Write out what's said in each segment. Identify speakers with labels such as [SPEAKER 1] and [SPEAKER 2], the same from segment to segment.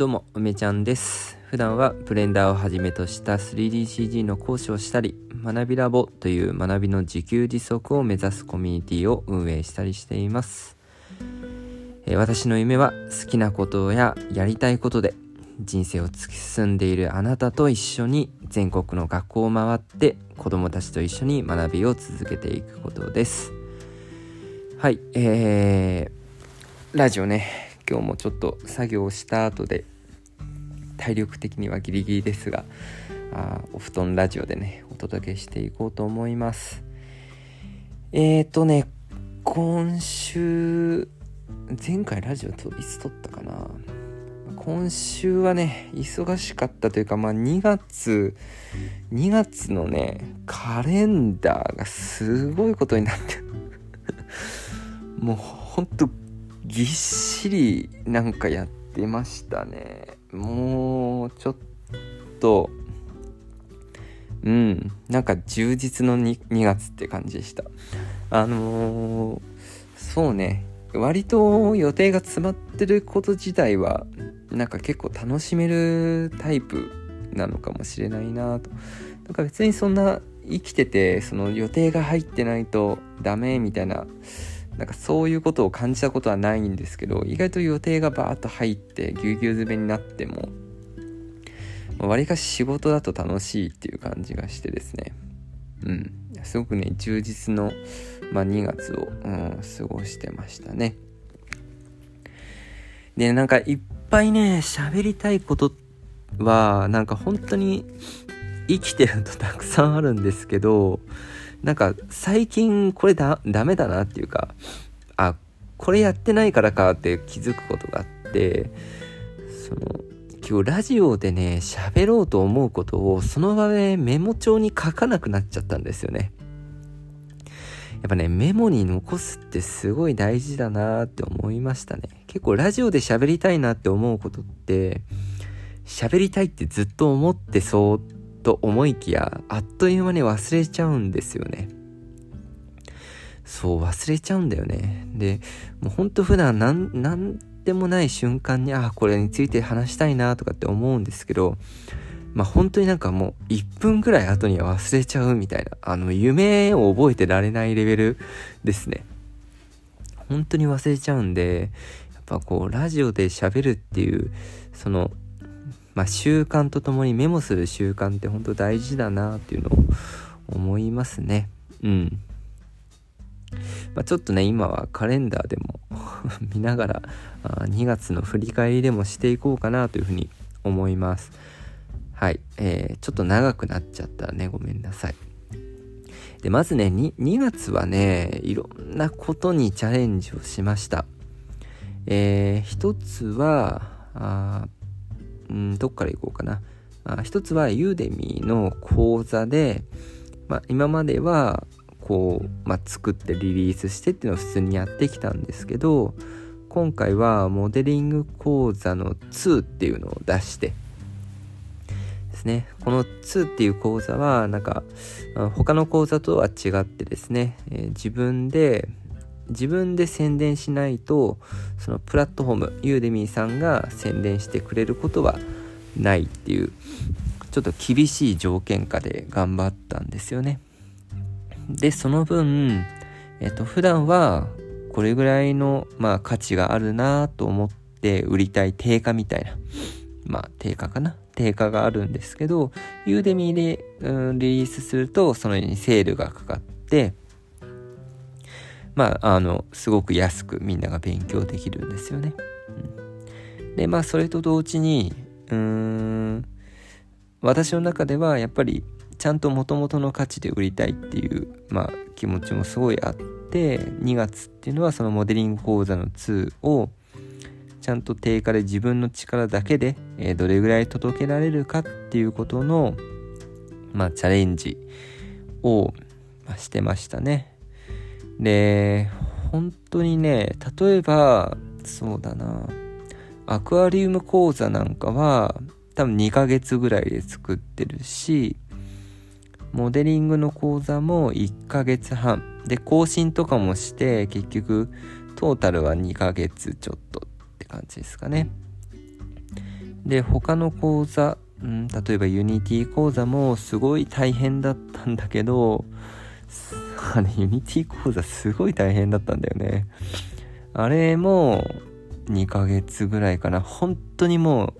[SPEAKER 1] どうも、梅ちゃんです。普段はブレンダーをはじめとした 3DCG の講師をしたり、学びラボという学びの自給自足を目指すコミュニティを運営したりしています。えー私の夢は好きなことややりたいことで人生を突き進んでいるあなたと一緒に全国の学校を回って子供たちと一緒に学びを続けていくことです。はい、えー、ラジオね、今日もちょっと作業した後で体力的にはギリギリですがあお布団ラジオでねお届けしていこうと思います。えーとね今週前回ラジオといつ撮ったかな。今週はね忙しかったというかまあ2月2月のねカレンダーがすごいことになってもうほんとぎっしりなんかやってましたね。もうちょっとうんなんか充実の 2, 2月って感じでした。あのーそうね。割と予定が詰まってること自体はなんか結構楽しめるタイプなのかもしれないなと。なんか別にそんな生きててその予定が入ってないとダメみたいななんかそういうことを感じたことはないんですけど意外と予定がバーッと入ってぎゅうぎゅう詰めになってもわりかし仕事だと楽しいっていう感じがしてですね。うん。すごくね充実の、まあ、2月を、うん、過ごしてましたね。でなんかいっぱいね喋りたいことはなんか本当に生きてるとたくさんあるんですけどなんか最近これだダメだなっていうかあこれやってないからかって気づくことがあってその今日ラジオでね喋ろうと思うことをその場でメモ帳に書かなくなっちゃったんですよね。やっぱねメモに残すってすごい大事だなって思いましたね。結構ラジオで喋りたいなって思うことって喋りたいってずっと思ってそうと思いきやあっという間に忘れちゃうんですよね。そう忘れちゃうんだよね。でもうほんと普段なんなんでもない瞬間にあこれについて話したいなとかって思うんですけどまあ本当になんかもう1分くらい後には忘れちゃうみたいなあの夢を覚えてられないレベルですね。本当に忘れちゃうんでやっぱこうラジオで喋るっていうそのまあ、習慣とともにメモする習慣って本当大事だなっていうのを思いますね。うん。まあ、ちょっとね、今はカレンダーでも 見ながらあ2月の振り返りでもしていこうかなというふうに思います。はい。えー、ちょっと長くなっちゃったらね、ごめんなさい。で、まずね2、2月はね、いろんなことにチャレンジをしました。えー、一つは、うん、どっから行こうかな。あ一つはユーデミーの講座で、まあ、今まではこう、まあ、作ってリリースしてっていうのを普通にやってきたんですけど今回はモデリング講座の2っていうのを出してですねこの2っていう講座はなんか他の講座とは違ってですね、えー自分で自分で宣伝しないとそのプラットフォームユーデミーさんが宣伝してくれることはないっていうちょっと厳しい条件下で頑張ったんですよね。でその分えっと普段はこれぐらいのまあ価値があるなと思って売りたい定価みたいなまあ定価かな？定価があるんですけどユーデミーで、うん、リリースするとそのようにセールがかかってまあ、あの、すごく安くみんなが勉強できるんですよね。うん、で、まあ、それと同時に、うーん、私の中ではやっぱり、ちゃんと元々の価値で売りたいっていう、まあ、気持ちもすごいあって、2月っていうのはそのモデリング講座の2を、ちゃんと定価で自分の力だけで、えーどれぐらい届けられるかっていうことの、まあ、チャレンジを、まあしてましたね。で本当にね例えばそうだな。アクアリウム講座なんかは多分2ヶ月ぐらいで作ってるしモデリングの講座も1ヶ月半。で更新とかもして結局トータルは2ヶ月ちょっとって感じですかね。で他の講座、うん、例えば Unity 講座もすごい大変だったんだけどあれ Unity 講座すごい大変だったんだよね。あれも2ヶ月ぐらいかな。本当にも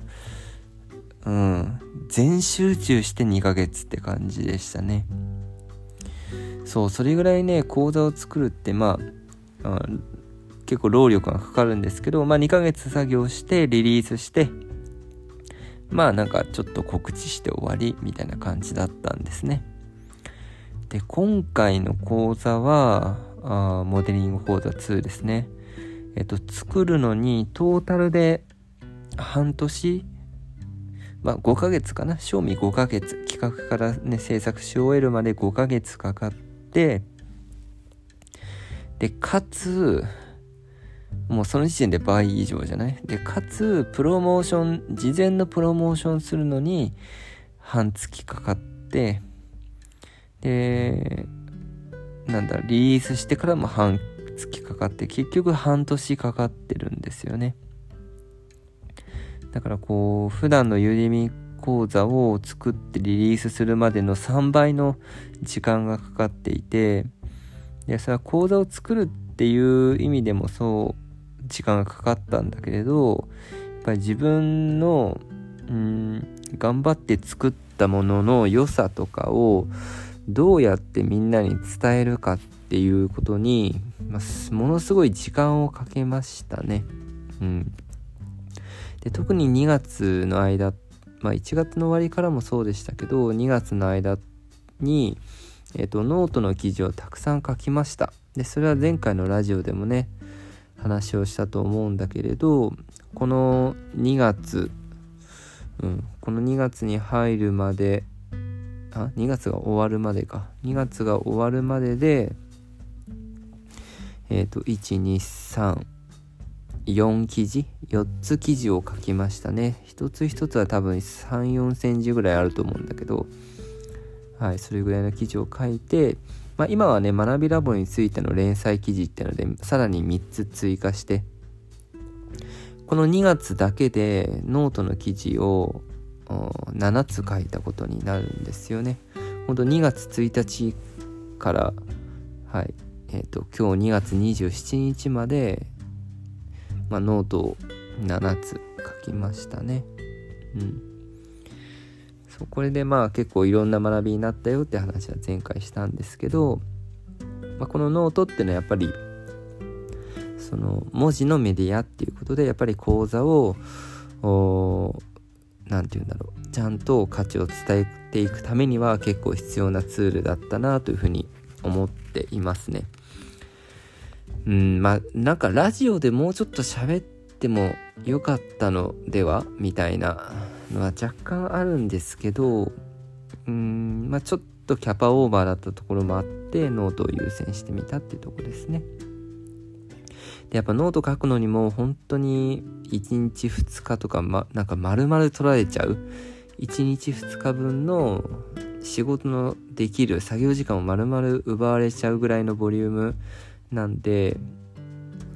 [SPEAKER 1] ううん全集中して2ヶ月って感じでしたね。そうそれぐらいね講座を作るってまあ結構労力がかかるんですけどまあ2ヶ月作業してリリースしてまあなんかちょっと告知して終わりみたいな感じだったんですね。で今回の講座はあモデリング講座2ですね。えっと作るのにトータルで半年まあ5ヶ月かな？賞味5ヶ月。企画からね制作し終えるまで5ヶ月かかってでかつもうその時点で倍以上じゃない？でかつプロモーション事前のプロモーションするのに半月かかってでなんだリリースしてからも半月かかって結局半年かかってるんですよね。だからこう普段のユーデミ講座を作ってリリースするまでの3倍の時間がかかっていてでそれは講座を作るっていう意味でもそう時間がかかったんだけれどやっぱり自分のうん頑張って作ったものの良さとかをどうやってみんなに伝えるかっていうことに、まあ、ものすごい時間をかけましたね。うん。で、特に2月の間、まあ1月の終わりからもそうでしたけど、2月の間に、えっ、ー、と、ノートの記事をたくさん書きました。で、それは前回のラジオでもね、話をしたと思うんだけれど、この2月、うん、この2月に入るまであ2月が終わるまでか。2月が終わるまででえっ、ー、と1234記事？4つ記事を書きましたね。一つ一つは多分34センチぐらいあると思うんだけどはいそれぐらいの記事を書いてまあ、今はね学びラボについての連載記事っていうのでさらに3つ追加してこの2月だけでノートの記事を7つ書いたことになるんですよね。ほんと2月1日から、はい、えっ、ー、と、今日2月27日まで、まあ、ノートを7つ書きましたね。うん。そう、これでまあ結構いろんな学びになったよって話は前回したんですけど、まあ、このノートっていうのはやっぱり、その文字のメディアっていうことでやっぱり講座を何て言うんだろうちゃんと価値を伝えていくためには結構必要なツールだったなというふうに思っていますねうんまあなんかラジオでもうちょっと喋ってもよかったのではみたいなのは若干あるんですけどうんまあちょっとキャパオーバーだったところもあってノートを優先してみたっていうとこですね。で、やっぱノート書くのにも本当に1日2日とか、ま、なんか丸々取られちゃう。1日2日分の仕事のできる作業時間を丸々奪われちゃうぐらいのボリュームなんで、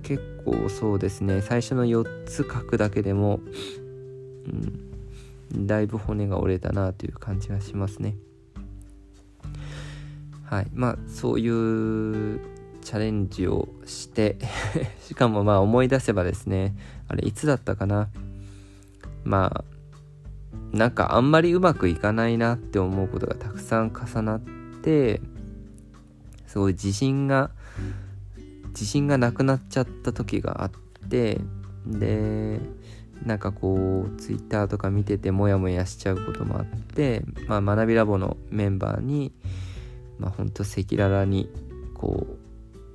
[SPEAKER 1] 結構そうですね、最初の4つ書くだけでも、うん、だいぶ骨が折れたなという感じがしますね。はい。まあ、そういうチャレンジをして しかもまあ思い出せばですねあれいつだったかな。まあなんかあんまりうまくいかないなって思うことがたくさん重なってすごい自信が自信がなくなっちゃった時があってでなんかこうツイッターとか見ててモヤモヤしちゃうこともあって、まあ、学びラボのメンバーにまあほんと赤裸々にこう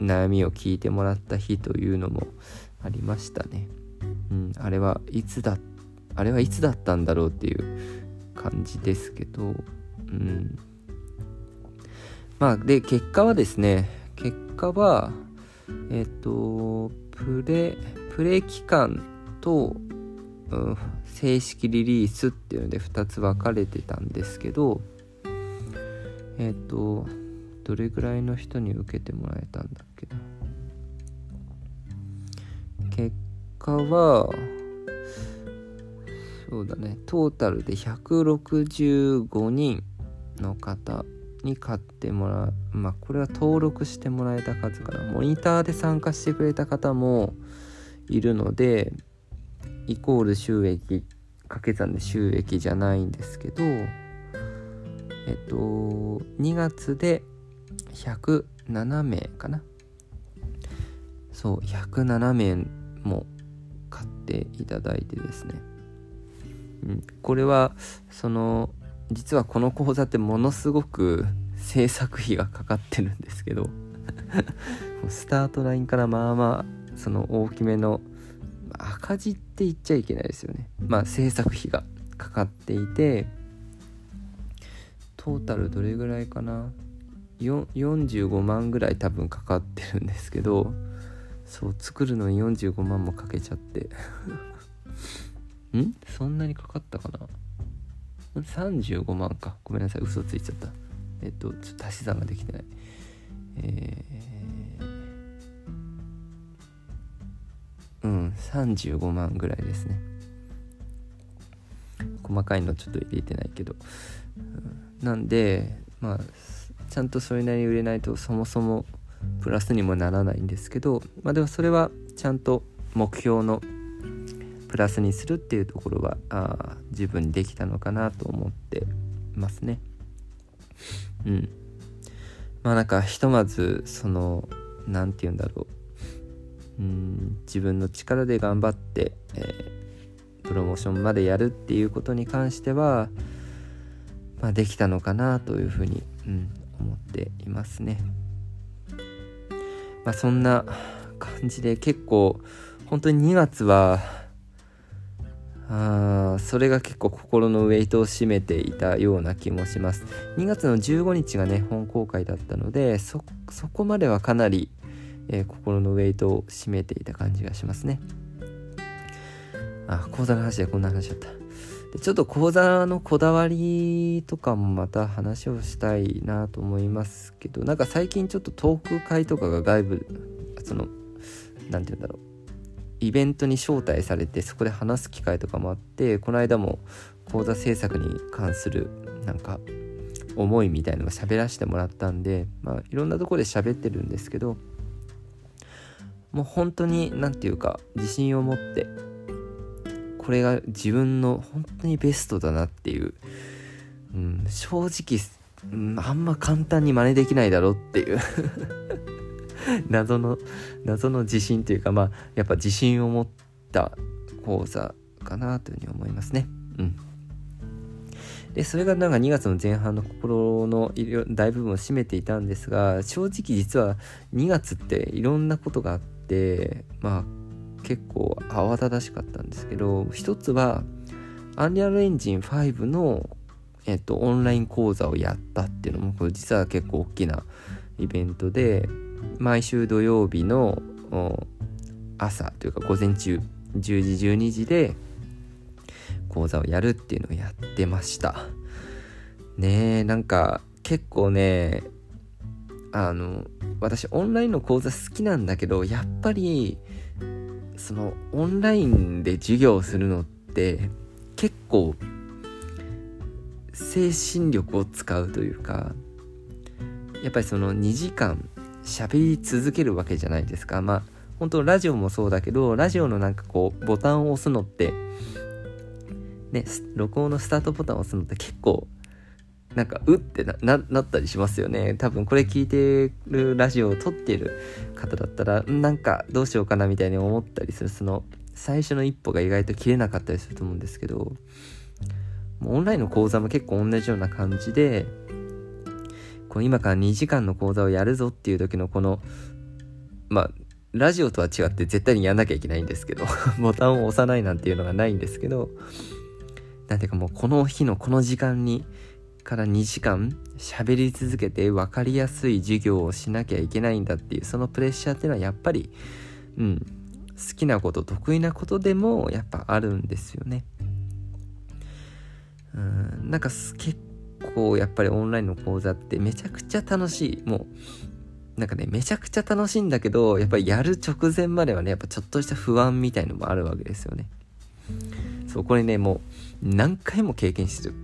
[SPEAKER 1] 悩みを聞いてもらった日というのもありましたね。うん、あれはいつだあれはいつだったんだろうっていう感じですけど、うん、まあで結果はですね結果はえっ、とプレプレ期間と、うん、正式リリースっていうので2つ分かれてたんですけどえっ、とどれぐらいの人に受けてもらえたんだっけな結果はそうだね。トータルで165人の方に買ってもらう。まあこれは登録してもらえた数かな。モニターで参加してくれた方もいるのでイコール収益掛け算で収益じゃないんですけどえっと2月で107名かな。そう107名も買っていただいてですね、うん、これはその実はこの講座ってものすごく制作費がかかってるんですけど スタートラインからまあまあその大きめの赤字って言っちゃいけないですよね。まあ制作費がかかっていてトータルどれぐらいかな？45万ぐらい多分かかってるんですけどそう作るのに45万もかけちゃって。ん？そんなにかかったかな？35万か。ごめんなさい。嘘ついちゃった。えっとちょっと足し算ができてない。えー、うん35万ぐらいですね。細かいのちょっと入れてないけど、うん、なんでまあちゃんとそれなりに売れないとそもそもプラスにもならないんですけどまあでもそれはちゃんと目標のプラスにするっていうところはあ十分にできたのかなと思ってますね。うん。まあなんかひとまずその何て言うんだろううん自分の力で頑張って、えー、プロモーションまでやるっていうことに関しては、まあ、できたのかなというふうに、うん、思っていますね。まあ、そんな感じで結構本当に2月はあそれが結構心のウェイトを占めていたような気もします。2月の15日がね本公開だったのでそこまではかなり、えー、心のウェイトを占めていた感じがしますね。あ講座の話でこんな話だった。でちょっと講座のこだわりとかもまた話をしたいなと思いますけどなんか最近ちょっとトーク会とかが外部その何て言うんだろう。イベントに招待されてそこで話す機会とかもあってこの間も講座制作に関するなんか思いみたいのを喋らせてもらったんで、まあ、いろんなとこで喋ってるんですけどもう本当に何て言うか自信を持ってこれが自分の本当にベストだなっていう、うん、正直、うん、あんま簡単に真似できないだろうっていう。謎の謎の自信というかまあやっぱ自信を持った講座かなというふうに思いますね。うん。でそれがなんか2月の前半の心の大部分を占めていたんですが正直実は2月っていろんなことがあってまあ結構慌ただしかったんですけど一つはアンリアルエンジン5の、えっと、オンライン講座をやったっていうのもこれ実は結構大きなイベントで毎週土曜日の朝というか午前中10時12時で講座をやるっていうのをやってました。ねえなんか結構ねあの私オンラインの講座好きなんだけどやっぱりそのオンラインで授業をするのって結構精神力を使うというかやっぱりその2時間喋り続けるわけじゃないですか。まあ本当ラジオもそうだけどラジオのなんかこうボタンを押すのってね録音のスタートボタンを押すのって結構なんかうってなったりしますよね。多分これ聞いてるラジオを撮ってる方だったらなんかどうしようかなみたいに思ったりする。その最初の一歩が意外と切れなかったりすると思うんですけどオンラインの講座も結構同じような感じでこう今から2時間の講座をやるぞっていう時のこのまあラジオとは違って絶対にやんなきゃいけないんですけど ボタンを押さないなんていうのがないんですけどなんていうかもうこの日のこの時間にから2時間喋り続けて分かりやすい授業をしなきゃいけないんだっていうそのプレッシャーっていうのはやっぱりうん好きなこと得意なことでもやっぱあるんですよね。うんなんか結構やっぱりオンラインの講座ってめちゃくちゃ楽しい。もうなんかねめちゃくちゃ楽しいんだけどやっぱりやる直前まではねやっぱちょっとした不安みたいのもあるわけですよね。そうこれねもう何回も経験してる。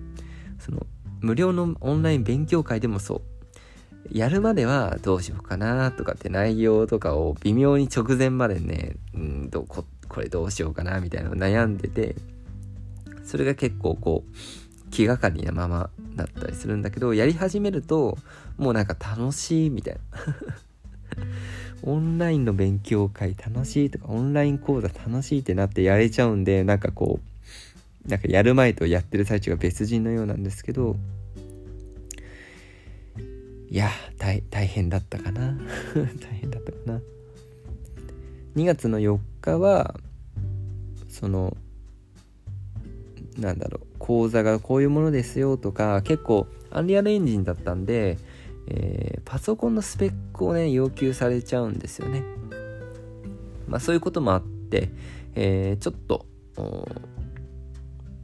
[SPEAKER 1] その無料のオンライン勉強会でもそう。やるまではどうしようかなとかって内容とかを微妙に直前までね、うんどここれどうしようかなみたいなのを悩んでてそれが結構こう気がかりなままだったりするんだけどやり始めるともうなんか楽しいみたいな。オンラインの勉強会楽しいとかオンライン講座楽しいってなってやれちゃうんでなんかこうなんかやる前とやってる最中が別人のようなんですけどいや大変だったかな。大変だったかな。2月の4日はそのなんだろう講座がこういうものですよとか結構アンリアルエンジンだったんで、えー、パソコンのスペックをね要求されちゃうんですよね。まあそういうこともあって、えー、ちょっと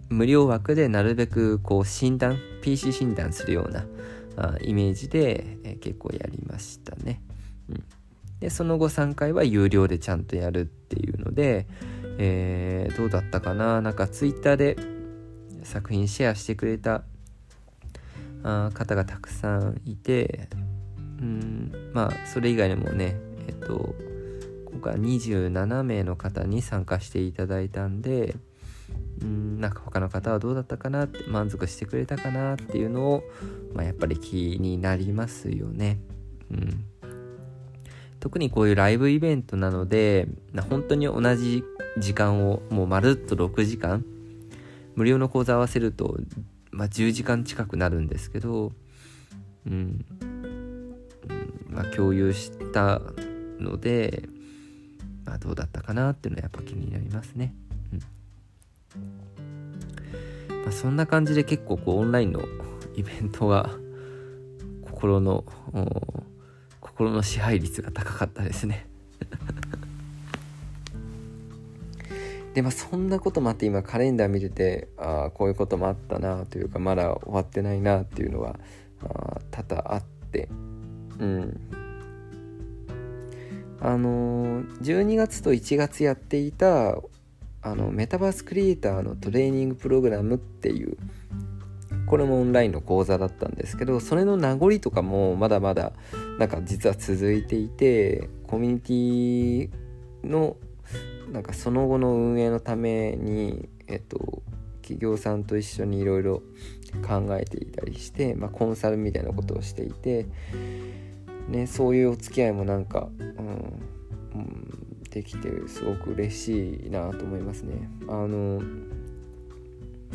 [SPEAKER 1] 無料枠でなるべくこう診断 PC 診断するようなあイメージで、え、結構やりましたね、うん、でその後3回は有料でちゃんとやるっていうので、えー、どうだったかな？なんか Twitter で作品シェアしてくれたあ方がたくさんいてうんまあそれ以外にもねえっと今回27名の方に参加していただいたんでうんなんか他の方はどうだったかなって満足してくれたかなっていうのを、まあ、やっぱり気になりますよね。うん、特にこういうライブイベントなので本当に同じ時間をもうまるっと6時間無料の講座合わせると、まあ、10時間近くなるんですけど、うん、まあ、共有したので、まあ、どうだったかなっていうのはやっぱ気になりますね。うんまあ、そんな感じで結構こうオンラインのイベントは 心の心の支配率が高かったですね。でまあそんなこともあって今カレンダー見ててああこういうこともあったなというかまだ終わってないなっていうのはあ多々あって。うん。あのー、12月と1月やっていたあのメタバースクリエイターのトレーニングプログラムっていうこれもオンラインの講座だったんですけどそれの名残とかもまだまだなんか実は続いていてコミュニティのなんかその後の運営のために、えっと、企業さんと一緒にいろいろ考えていたりして、まあ、コンサルみたいなことをしていて、ね、そういうお付き合いもなんか、うん、うん、できてすごく嬉しいなと思いますね。あの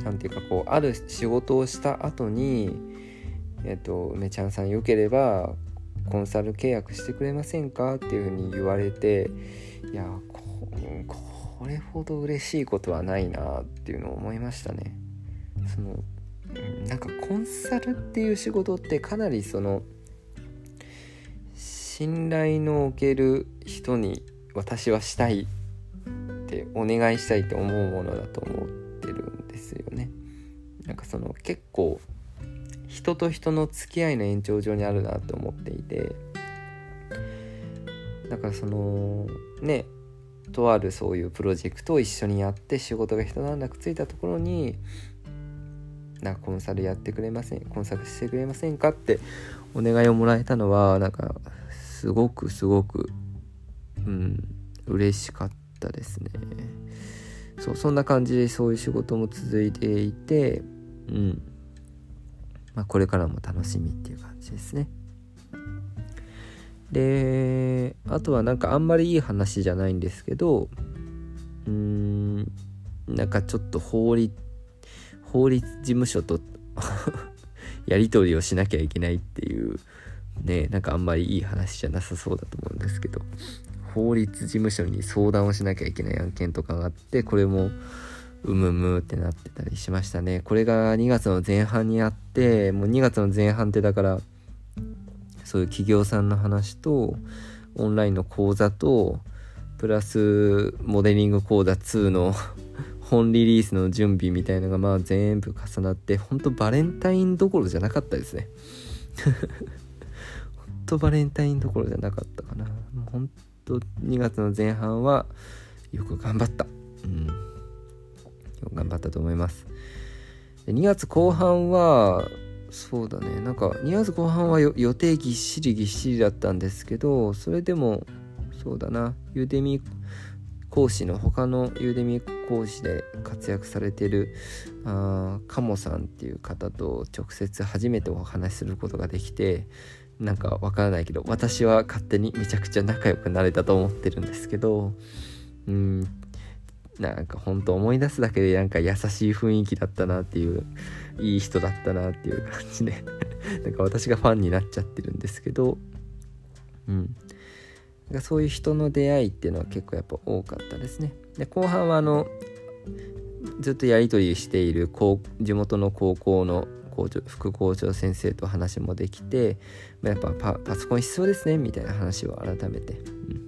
[SPEAKER 1] なんていうかこうある仕事をした後にえっと梅ちゃんさんよければコンサル契約してくれませんかっていうふうに言われていやこれほど嬉しいことはないなっていうのを思いましたね。そのなんかコンサルっていう仕事ってかなりその信頼のおける人に私はしたいってお願いしたいと思うものだと思ってるんですよね。なんかその結構人と人の付き合いの延長上にあるなと思っていてだからそのねとあるそういうプロジェクトを一緒にやって仕事が一段落ついたところになんかコンサルやってくれませんコンサルしてくれませんかってお願いをもらえたのはなんかすごくすごくうん。嬉しかったですね。そうそんな感じでそういう仕事も続いていてうん。まあこれからも楽しみっていう感じですね。であとはなんかあんまりいい話じゃないんですけどうーん。なんかちょっと法律法律事務所と やり取りをしなきゃいけないっていうねなんかあんまりいい話じゃなさそうだと思うんですけど。法律事務所に相談をしなきゃいけない案件とかがあってこれもうむむってなってたりしましたね。これが2月の前半にあってもう2月の前半ってだからそういう企業さんの話とオンラインの講座とプラスモデリング講座2の本リリースの準備みたいのがまあ全部重なってほんとバレンタインどころじゃなかったですね。ほんとバレンタインどころじゃなかったかな。ほんと2月の前半はよく頑張った。うん。頑張ったと思います。で2月後半はそうだね。なんか2月後半は予定ぎっしりぎっしりだったんですけどそれでもそうだな。ユーデミ講師の他のユーデミ講師で活躍されてるあカモさんっていう方と直接初めてお話しすることができてなんかわからないけど私は勝手にめちゃくちゃ仲良くなれたと思ってるんですけどうんなんかほんと思い出すだけでなんか優しい雰囲気だったなっていういい人だったなっていう感じで なんか私がファンになっちゃってるんですけどうん。そういう人の出会いっていうのは結構やっぱ多かったですね。で後半はあのずっとやり取りしている地元の高校の校長副校長先生と話もできて、まあ、やっぱパソコン必要ですねみたいな話を改めて、うん。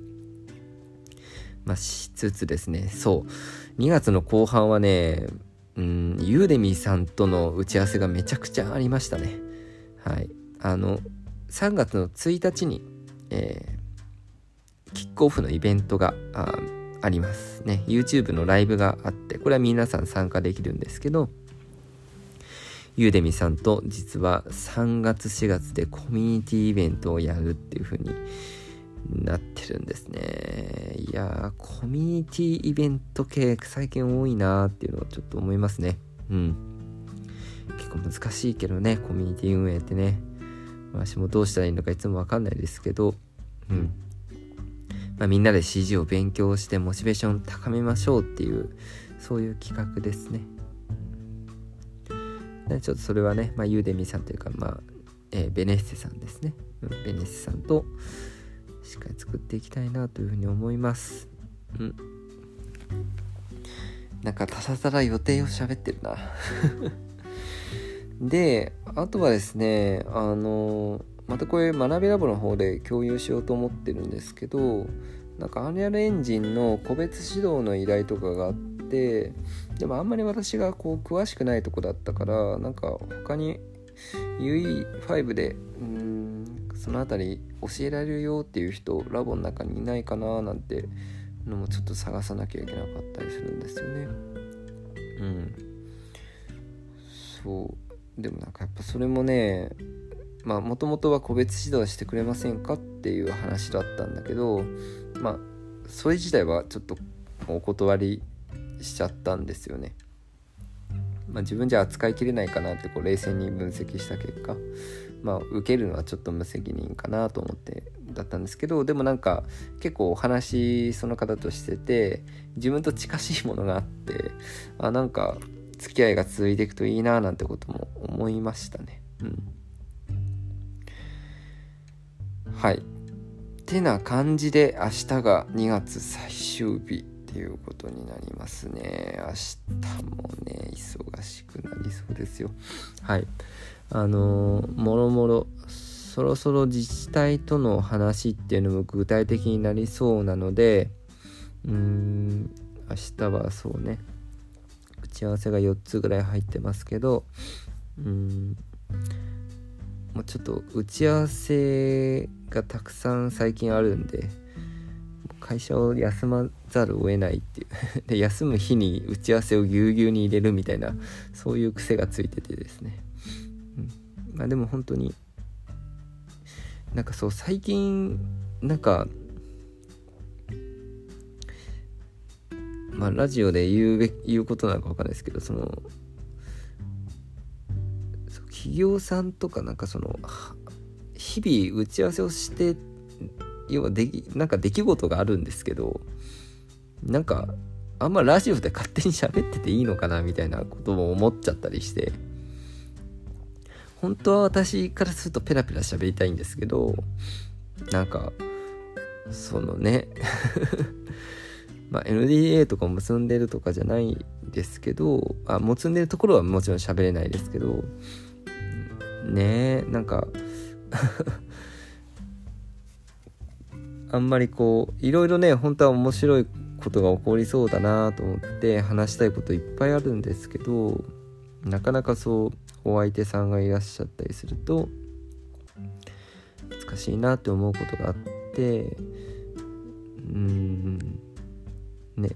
[SPEAKER 1] まあ、しつつですね。そう。2月の後半はねうんユーデミーさんとの打ち合わせがめちゃくちゃありましたね。はい。あの3月の1日に、えー、キックオフのイベントがあありますね。YouTube のライブがあってこれは皆さん参加できるんですけどゆうでみさんと実は3月4月でコミュニティイベントをやるっていう風になってるんですね。いやーコミュニティイベント系最近多いなーっていうのをちょっと思いますね。うん。結構難しいけどねコミュニティ運営ってね。私もどうしたらいいのかいつもわかんないですけど。うん。まあ、みんなで CG を勉強してモチベーション高めましょうっていうそういう企画ですね。ちょっとそれはね、まあ、ユーデミさんというか、まあ、えー、ベネッセさんですね。うんベネッセさんとしっかり作っていきたいなというふうに思います。うん。なんかただただ予定を喋ってるな で、あとはですね、あの、またこれ学びラボの方で共有しようと思ってるんですけど、なんかアンリアルエンジンの個別指導の依頼とかがあって、でもあんまり私がこう詳しくないとこだったからなんか他に UE5 でうんその辺り教えられるよっていう人ラボの中にいないかななんてのもちょっと探さなきゃいけなかったりするんですよね。うん。そう。でもなんかやっぱそれもねまあもともとは個別指導してくれませんかっていう話だったんだけどまあそれ自体はちょっとお断りしちゃったんですよね。まあ、自分じゃ扱いきれないかなってこう冷静に分析した結果、まあ、受けるのはちょっと無責任かなと思ってだったんですけどでもなんか結構お話その方としてて自分と近しいものがあってあなんか付き合いが続いていくといいななんてことも思いましたね。うん、はい。てな感じで明日が2月最終日っていうことになりますね。明日もね、忙しくなりそうですよ。はい。あのー、もろもろ、そろそろ自治体との話っていうのも具体的になりそうなので、うーん、明日はそうね、打ち合わせが4つぐらい入ってますけど、うーん、もうちょっと打ち合わせがたくさん最近あるんで、会社を休まざるを得ないっていう。で休む日に打ち合わせをぎゅうぎゅうに入れるみたいなそういう癖がついててですね、うん、まあでも本当になんかそう最近なんかまあラジオで言うべ言うことなのか分かんないですけどその企業さんとかなんかその日々打ち合わせをして要はできなんか出来事があるんですけどなんかあんまラジオで勝手に喋ってていいのかなみたいなことも思っちゃったりして本当は私からするとペラペラ喋りたいんですけどなんかそのね まあ NDA とかも結んでるとかじゃないですけどあ結んでるところはもちろん喋れないですけどねえなんか あんまりこういろいろね本当は面白いことが起こりそうだなと思って話したいこといっぱいあるんですけどなかなかそうお相手さんがいらっしゃったりすると難しいなって思うことがあってうんね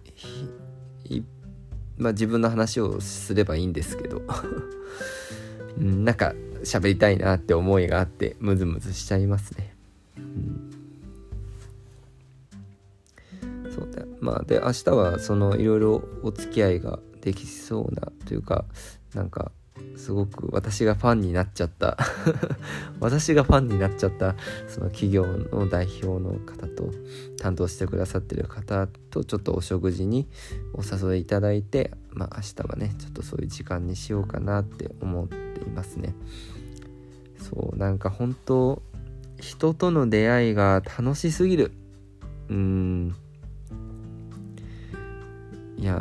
[SPEAKER 1] まあ自分の話をすればいいんですけど うん、なんか喋りたいなって思いがあってムズムズしちゃいますね。うん、まあで明日はそのいろいろお付き合いができそうなというかなんかすごく私がファンになっちゃった。私がファンになっちゃったその企業の代表の方と担当してくださってる方とちょっとお食事にお誘いいただいてまあ明日はねちょっとそういう時間にしようかなって思っていますね。そうなんか本当人との出会いが楽しすぎる。うん。いや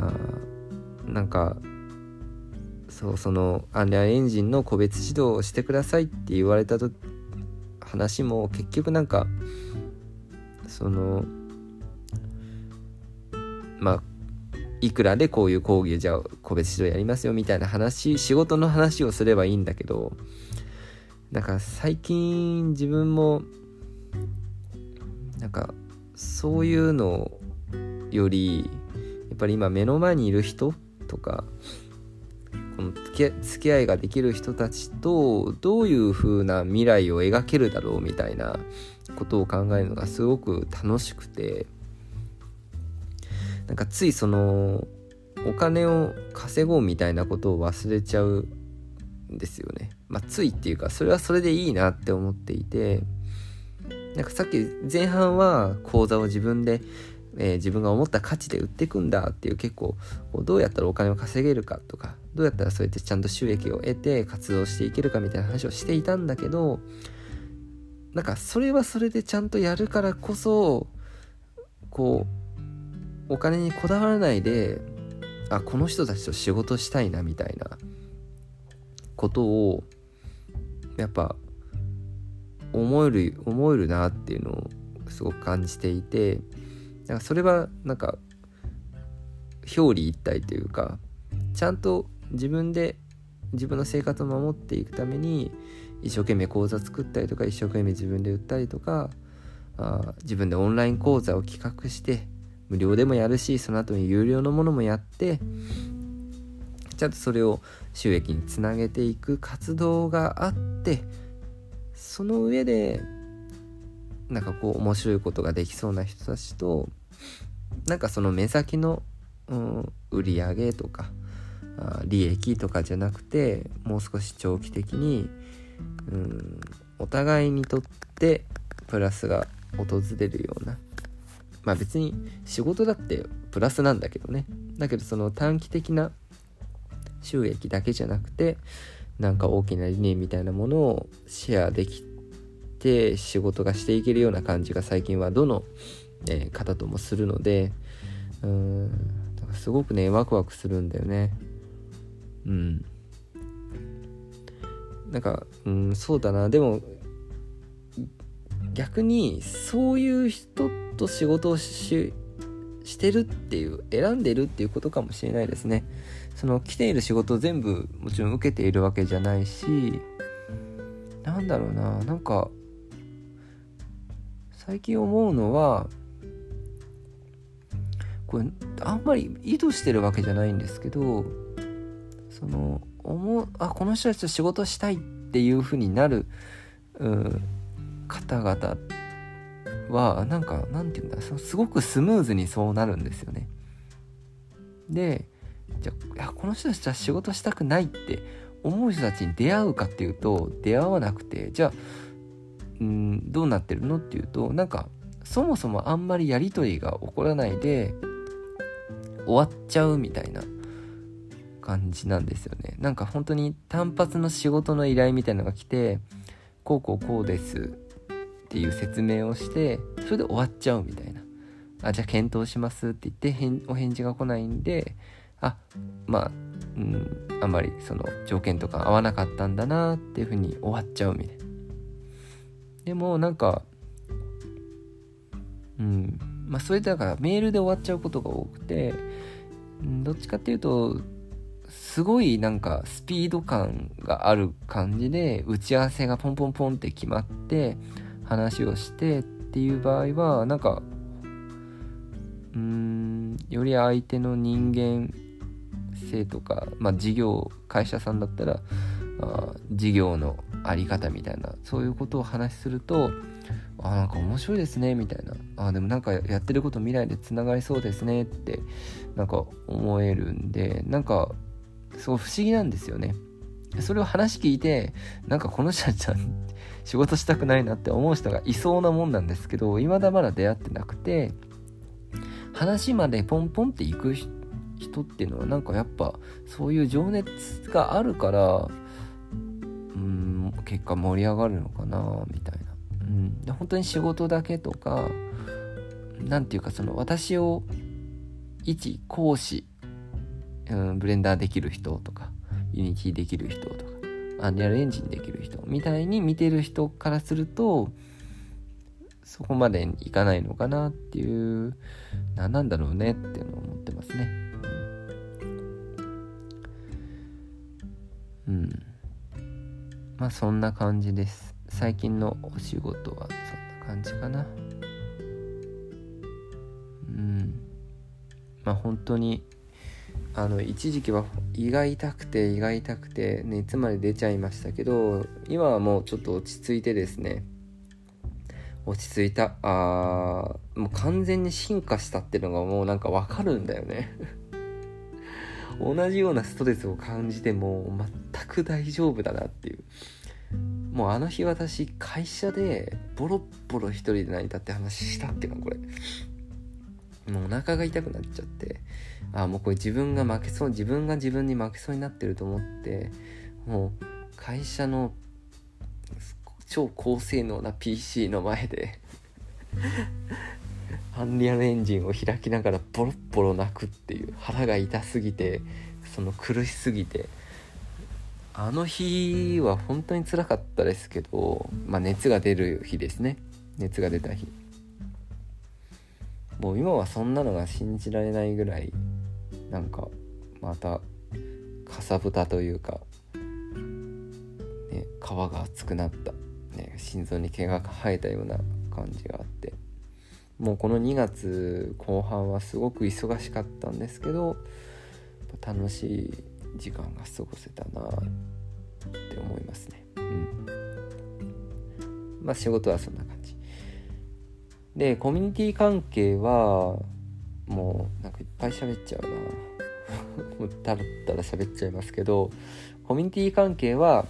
[SPEAKER 1] ーなんかそうそのアンリアエンジンの個別指導をしてくださいって言われたと話も結局なんかそのまあいくらでこういう講義じゃあ個別指導やりますよみたいな話仕事の話をすればいいんだけどなんか最近自分もなんかそういうのよりぱり今目の前にいる人とかこの付き合いができる人たちとどういう風な未来を描けるだろうみたいなことを考えるのがすごく楽しくてなんかついそのお金を稼ごうみたいなことを忘れちゃうんですよね。まあ、ついっていうかそれはそれでいいなって思っていてなんかさっき前半は講座を自分でえー、自分が思った価値で売っていくんだっていう結構どうやったらお金を稼げるかとかどうやったらそうやってちゃんと収益を得て活動していけるかみたいな話をしていたんだけどなんかそれはそれでちゃんとやるからこそこうお金にこだわらないであこの人たちと仕事したいなみたいなことをやっぱ思える思えるなっていうのをすごく感じていてなんかそれはなんか表裏一体というかちゃんと自分で自分の生活を守っていくために一生懸命講座作ったりとか一生懸命自分で売ったりとかあ自分でオンライン講座を企画して無料でもやるしその後に有料のものもやってちゃんとそれを収益につなげていく活動があってその上でなんかこう面白いことができそうな人たちとなんかその目先の、うん、売り上げとか利益とかじゃなくてもう少し長期的に、うん、お互いにとってプラスが訪れるような。まあ別に仕事だってプラスなんだけどね。だけどその短期的な収益だけじゃなくてなんか大きな理念みたいなものをシェアできて仕事がしていけるような感じが最近はどの、えー、方ともするのでうんすごくねワクワクするんだよね。うん。なんかうんそうだな。でも逆にそういう人と仕事をししてるっていう選んでるっていうことかもしれないですね。その来ている仕事を全部もちろん受けているわけじゃないしなんだろうな。なんか最近思うのはこれあんまり意図してるわけじゃないんですけどその思うあこの人たちと仕事したいっていう風になる、うん、方々はなんかなんて言うんだすごくスムーズにそうなるんですよね。でじゃあこの人たちは仕事したくないって思う人たちに出会うかっていうと出会わなくてじゃあうんどうなってるのっていうとなんかそもそもあんまりやり取りが起こらないで終わっちゃうみたいな感じなんですよね。なんか本当に単発の仕事の依頼みたいなのが来てこうこうこうですっていう説明をしてそれで終わっちゃうみたいな。あじゃあ検討しますって言ってお返事が来ないんであまあうんあんまりその条件とか合わなかったんだなっていうふうに終わっちゃうみたいな。でもなんかうん。まあそれだからメールで終わっちゃうことが多くてどっちかっていうとすごいなんかスピード感がある感じで打ち合わせがポンポンポンって決まって話をしてっていう場合はなんかうーんより相手の人間生とか、まあ、事業会社さんだったらあ事業の在り方みたいなそういうことを話しするとあなんか面白いですねみたいな。あでもなんかやってること未来でつながりそうですねってなんか思えるんでなんかすごい不思議なんですよね。それを話聞いてなんかこの人たちは 仕事したくないなって思う人がいそうなもんなんですけど未だまだ出会ってなくて話までポンポンっていく人っていうのはなんかやっぱそういう情熱があるからうん結果盛り上がるのかなみたいな、うん、で本当に仕事だけとか何て言うかその私を一講師、うん、ブレンダーできる人とか Unity できる人とか Unreal Engine できる人みたいに見てる人からするとそこまでいかないのかなっていう何なんだろうねっていうのを思ってますね。うん。まあそんな感じです。最近のお仕事はそんな感じかな。うん。まあ本当にあの一時期は胃が痛くて胃が痛くて熱まで出ちゃいましたけど今はもうちょっと落ち着いてですね。落ち着いた。あーもう完全に進化したっていうのがもうなんかわかるんだよね。同じようなストレスを感じても全く大丈夫だなっていう。もうあの日私会社でボロッボロ一人で泣いたって話したっけなこれ。もうお腹が痛くなっちゃって。あもうこれ自分が負けそう自分が自分に負けそうになってると思ってもう会社の超高性能な PC の前で アンリアルエンジンを開きながらボロッボロ泣くっていう腹が痛すぎてその苦しすぎてあの日は本当につらかったですけどまあ熱が出る日ですね。熱が出た日。もう今はそんなのが信じられないぐらいなんかまたかさぶたというか、ね、皮が厚くなった、ね、心臓に毛が生えたような感じがあって。もうこの2月後半はすごく忙しかったんですけど楽しい時間が過ごせたなって思いますね。うん、まあ仕事はそんな感じ。でコミュニティ関係はもうなんかいっぱい喋っちゃうな もうたらったら喋っちゃいますけどコミュニティ関係は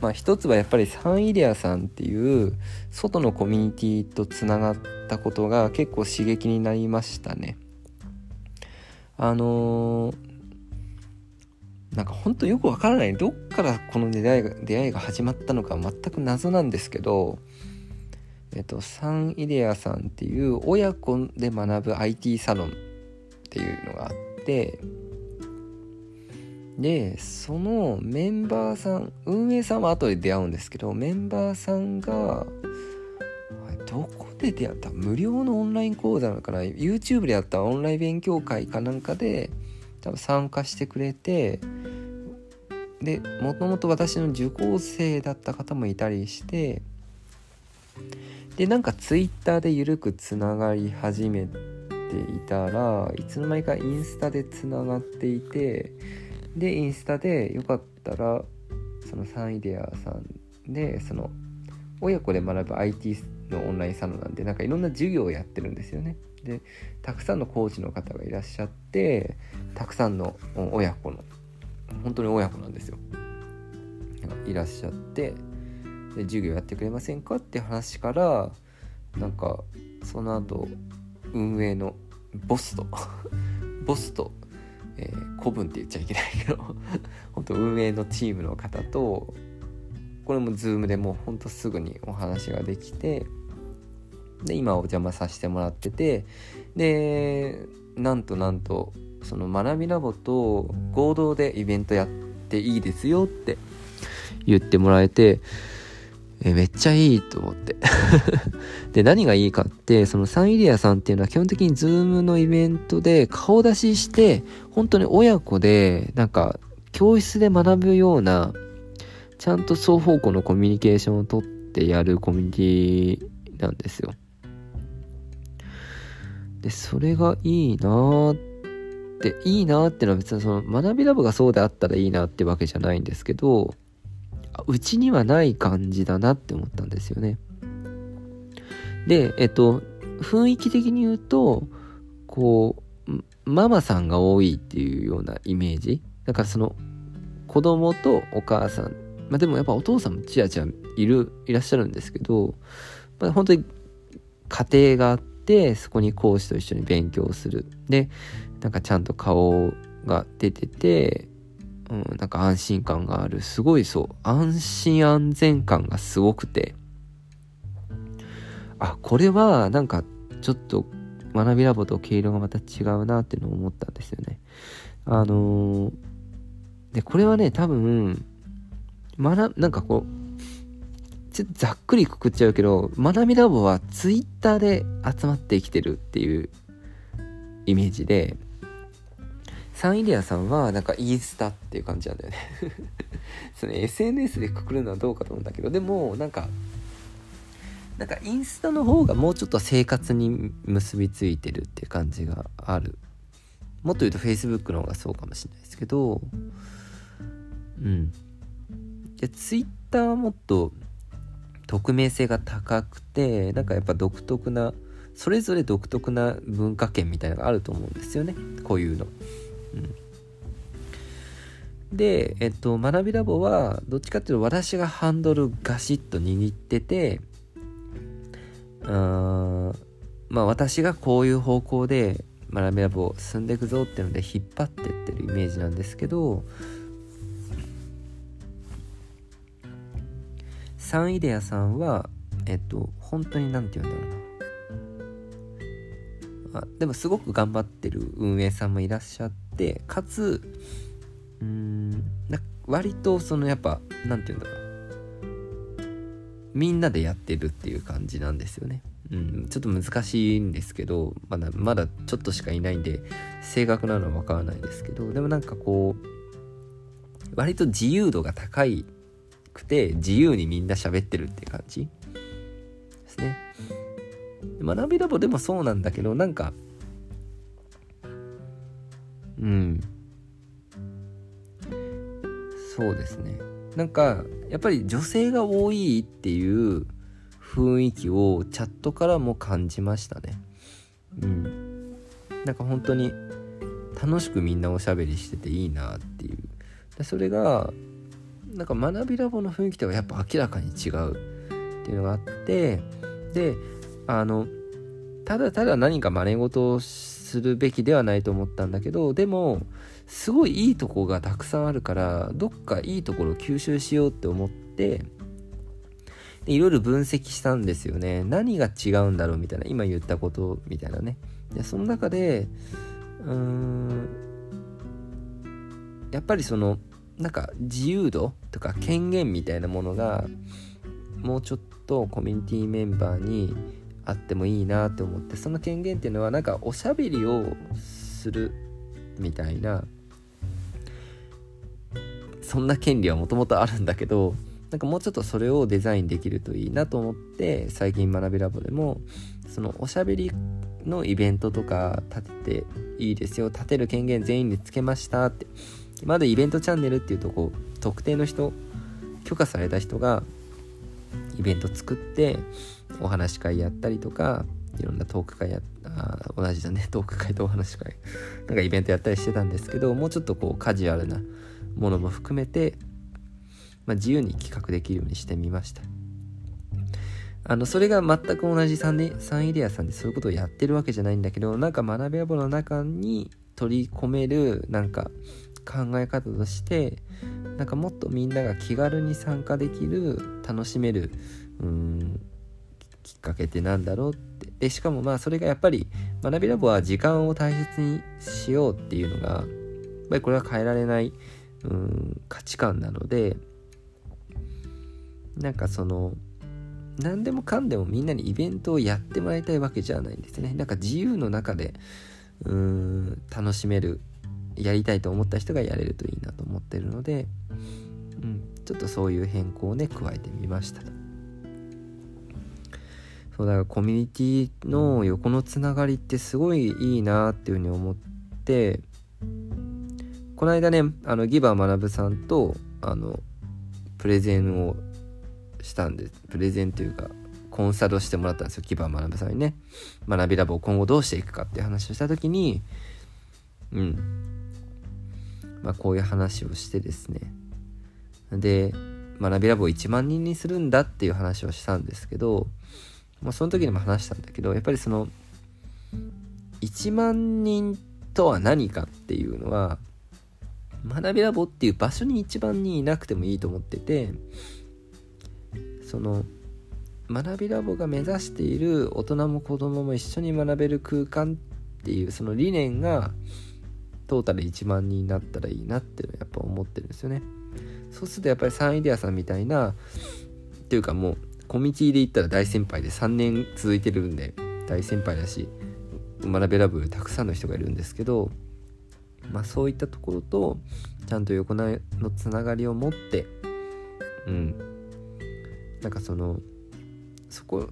[SPEAKER 1] まあ一つはやっぱりサンイデアさんっていう外のコミュニティとつながったことが結構刺激になりましたねあのー、なんかほんとよくわからない。どっからこの出会いが出会いが始まったのか全く謎なんですけどえっと、サンイデアさんっていう親子で学ぶ IT サロンっていうのがあってでそのメンバーさん運営さんは後で出会うんですけどメンバーさんがどこで出会った？無料のオンライン講座なのかな？YouTube でやったオンライン勉強会かなんかで多分参加してくれてでもともと私の受講生だった方もいたりしてでなんかツイッターで緩くつながり始めていたらいつの間にかインスタでつながっていてでインスタでよかったらそのサンイデアさんでその親子で学ぶ IT のオンラインサロンなんでなんかいろんな授業をやってるんですよね。でたくさんのコーチの方がいらっしゃってたくさんの親子の本当に親子なんですよ。いらっしゃってで授業やってくれませんかって話からなんかその後運営のボスと ボスと、えー、古文って言っちゃいけないけど 本当運営のチームの方とこれも Zoom でもうほんとすぐにお話ができてで今お邪魔させてもらっててでなんとなんとその学びラボと合同でイベントやっていいですよって言ってもらえてえめっちゃいいと思って で、何がいいかって、そのサンイリアさんっていうのは基本的に Zoom のイベントで顔出しして、本当に親子で、なんか、教室で学ぶような、ちゃんと双方向のコミュニケーションをとってやるコミュニティなんですよ。で、それがいいなーってでいいなっていうのは別にその学びラボがそうであったらいいなってわけじゃないんですけどうちにはない感じだなって思ったんですよね。で、えっと、雰囲気的に言うと、こう、ママさんが多いっていうようなイメージ。だからその、子供とお母さん、まあでもやっぱお父さんもちやちやいる、いらっしゃるんですけど、まあ本当に家庭があって、そこに講師と一緒に勉強する。で、なんかちゃんと顔が出てて、うん、なんか安心感がある。すごいそう。安心安全感がすごくて。あ、これはなんかちょっと学びラボと毛色がまた違うなっていうのを思ったんですよね。あのー、で、これはね、多分、学、なんかこう、ちょっとざっくりくくっちゃうけど、学びラボはツイッターで集まって生きてるっていうイメージで、サンイデアさんはなんかインスタっていう感じなんだよね。その SNS でくくるのはどうかと思うんだけどでもなんかなんかインスタの方がもうちょっと生活に結びついてるっていう感じがある。もっと言うと Facebook の方がそうかもしれないですけどうん。で Twitter はもっと匿名性が高くてなんかやっぱ独特なそれぞれ独特な文化圏みたいなのがあると思うんですよね。こういうの。うん、で、えっと、学びラボはどっちかっていうと私がハンドルガシッと握っててあまあ私がこういう方向で学びラボ進んでいくぞっていうので引っ張ってってるイメージなんですけどサンイデアさんはえっと本当に何て言うんだろうな。あでもすごく頑張ってる運営さんもいらっしゃってかつうーん割とそのやっぱ何て言うんだろうみんなでやってるっていう感じなんですよね。うん、ちょっと難しいんですけどまだまだちょっとしかいないんで正確なのは分からないですけどでもなんかこう割と自由度が高いくて自由にみんな喋ってるって感じですね。学びラボでもそうなんだけどなんかうん。そうですね。なんかやっぱり女性が多いっていう雰囲気をチャットからも感じましたね。うん。なんか本当に楽しくみんなおしゃべりしてていいなっていう。でそれがなんか学びラボの雰囲気とはやっぱ明らかに違うっていうのがあってであのただただ何か真似事をするべきではないと思ったんだけどでもすごいいいとこがたくさんあるからどっかいいところを吸収しようって思っていろいろ分析したんですよね。何が違うんだろうみたいな今言ったことみたいなね。でその中でうーんやっぱりそのなんか自由度とか権限みたいなものがもうちょっとコミュニティメンバーにあってもいいなって思ってその権限っていうのはなんかおしゃべりをするみたいなそんな権利はもともとあるんだけどなんかもうちょっとそれをデザインできるといいなと思って最近学びラボでもそのおしゃべりのイベントとか立てていいですよ立てる権限全員につけましたってまだイベントチャンネルっていうとこう特定の人許可された人がイベント作ってお話会やったりとかいろんなトーク会やあ同じだね。トーク会とお話会。なんかイベントやったりしてたんですけどもうちょっとこうカジュアルなものも含めて、まあ、自由に企画できるようにしてみました。あのそれが全く同じサンデサンイデアさんでそういうことをやってるわけじゃないんだけどなんか学びラボの中に取り込めるなんか考え方としてなんかもっとみんなが気軽に参加できる楽しめるうんきっかけってなんだろうってでしかもまあそれがやっぱり学びラボは時間を大切にしようっていうのがやっぱりこれは変えられないうん価値観なのでなんかその何でもかんでもみんなにイベントをやってもらいたいわけじゃないんですねなんか自由の中でうん楽しめるやりたいと思った人がやれるといいなと思ってるので、うん、ちょっとそういう変更をね加えてみましたと。そうだからコミュニティの横のつながりってすごいいいなっていうふうに思ってこの間ねあのギバー学さんとあのプレゼンをしたんですプレゼンというかコンサルをしてもらったんですよギバー学さんにね。学びラボを今後どうしていくかっていう話をした時にうん。まあこういう話をしてですね。で学びラボを1万人にするんだっていう話をしたんですけど、まあ、その時にも話したんだけどやっぱりその1万人とは何かっていうのは学びラボっていう場所に1万人いなくてもいいと思っててその学びラボが目指している大人も子供も一緒に学べる空間っていうその理念がトータル1万人になったらいいなっていうのはやっぱ思ってるんですよね。そうするとやっぱりサンイデアさんみたいなっていうかもうコミュニティで言ったら大先輩で3年続いてるんで大先輩だし学べラブたくさんの人がいるんですけどまあそういったところとちゃんと横のつながりを持ってうん。なんかそのそこ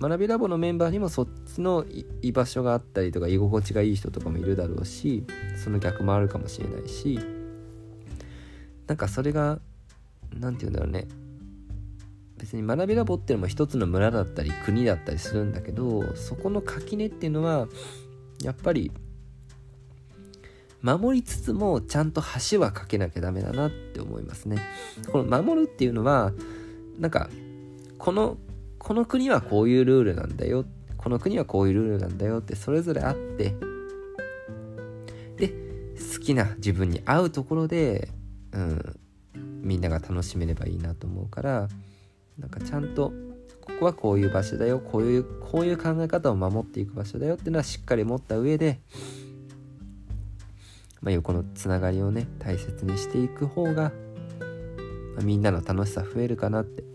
[SPEAKER 1] 学びラボのメンバーにもそっちの居場所があったりとか居心地がいい人とかもいるだろうしその逆もあるかもしれないしなんかそれが何て言うんだろうね。別に学びラボっていうのも一つの村だったり国だったりするんだけどそこの垣根っていうのはやっぱり守りつつもちゃんと橋は架けなきゃダメだなって思いますね。この守るっていうのはなんかこのこの国はこういうルールなんだよこの国はこういうルールなんだよってそれぞれあってで好きな自分に合うところで、うん、みんなが楽しめればいいなと思うからなんかちゃんとここはこういう場所だよこういうこういう考え方を守っていく場所だよっていうのはしっかり持った上で、まあ、横のつながりをね大切にしていく方が、まあ、みんなの楽しさ増えるかなって。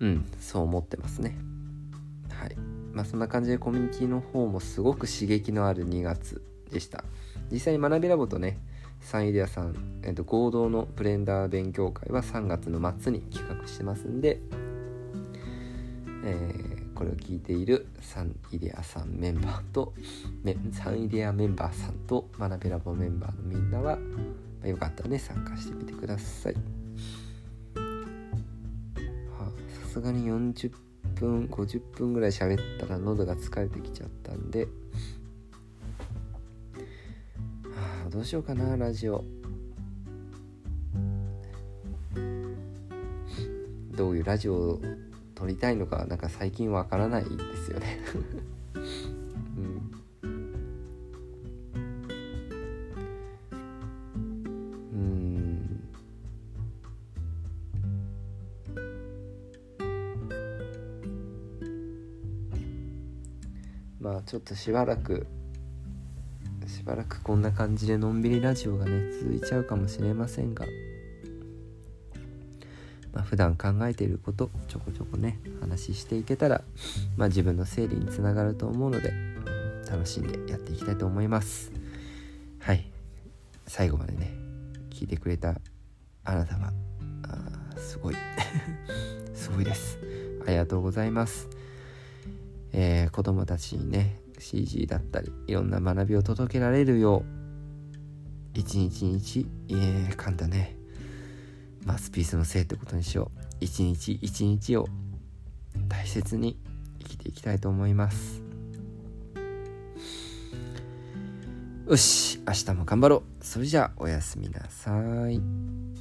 [SPEAKER 1] うんそう思ってますね。はい。まあそんな感じでコミュニティの方もすごく刺激のある2月でした。実際に学びラボとねサンイデアさん、えー、と合同のブレンダー勉強会は3月の末に企画してますんで、えー、これを聞いているサンイデアさんメンバーとサンイデアメンバーさんと学びラボメンバーのみんなは、まあ、よかったらね参加してみてください。さすがに40分50分ぐらい喋ったら喉が疲れてきちゃったんでどうしようかなラジオ。どういうラジオを撮りたいのかなんか最近わからないですよね。うん。うん。まあちょっとしばらくばらくこんな感じでのんびりラジオがね続いちゃうかもしれませんが、まあ、普段考えていることちょこちょこね話していけたら、まあ、自分の整理につながると思うので楽しんでやっていきたいと思います。はい。最後までね聞いてくれたあなたはあすごい。すごいです。ありがとうございます。えー、子供たちにね CG だったりいろんな学びを届けられるよう一日一日えー、簡単ね。マスピースのせいってことにしよう。一日一日を大切に生きていきたいと思います。よし明日も頑張ろう。それじゃあおやすみなさい。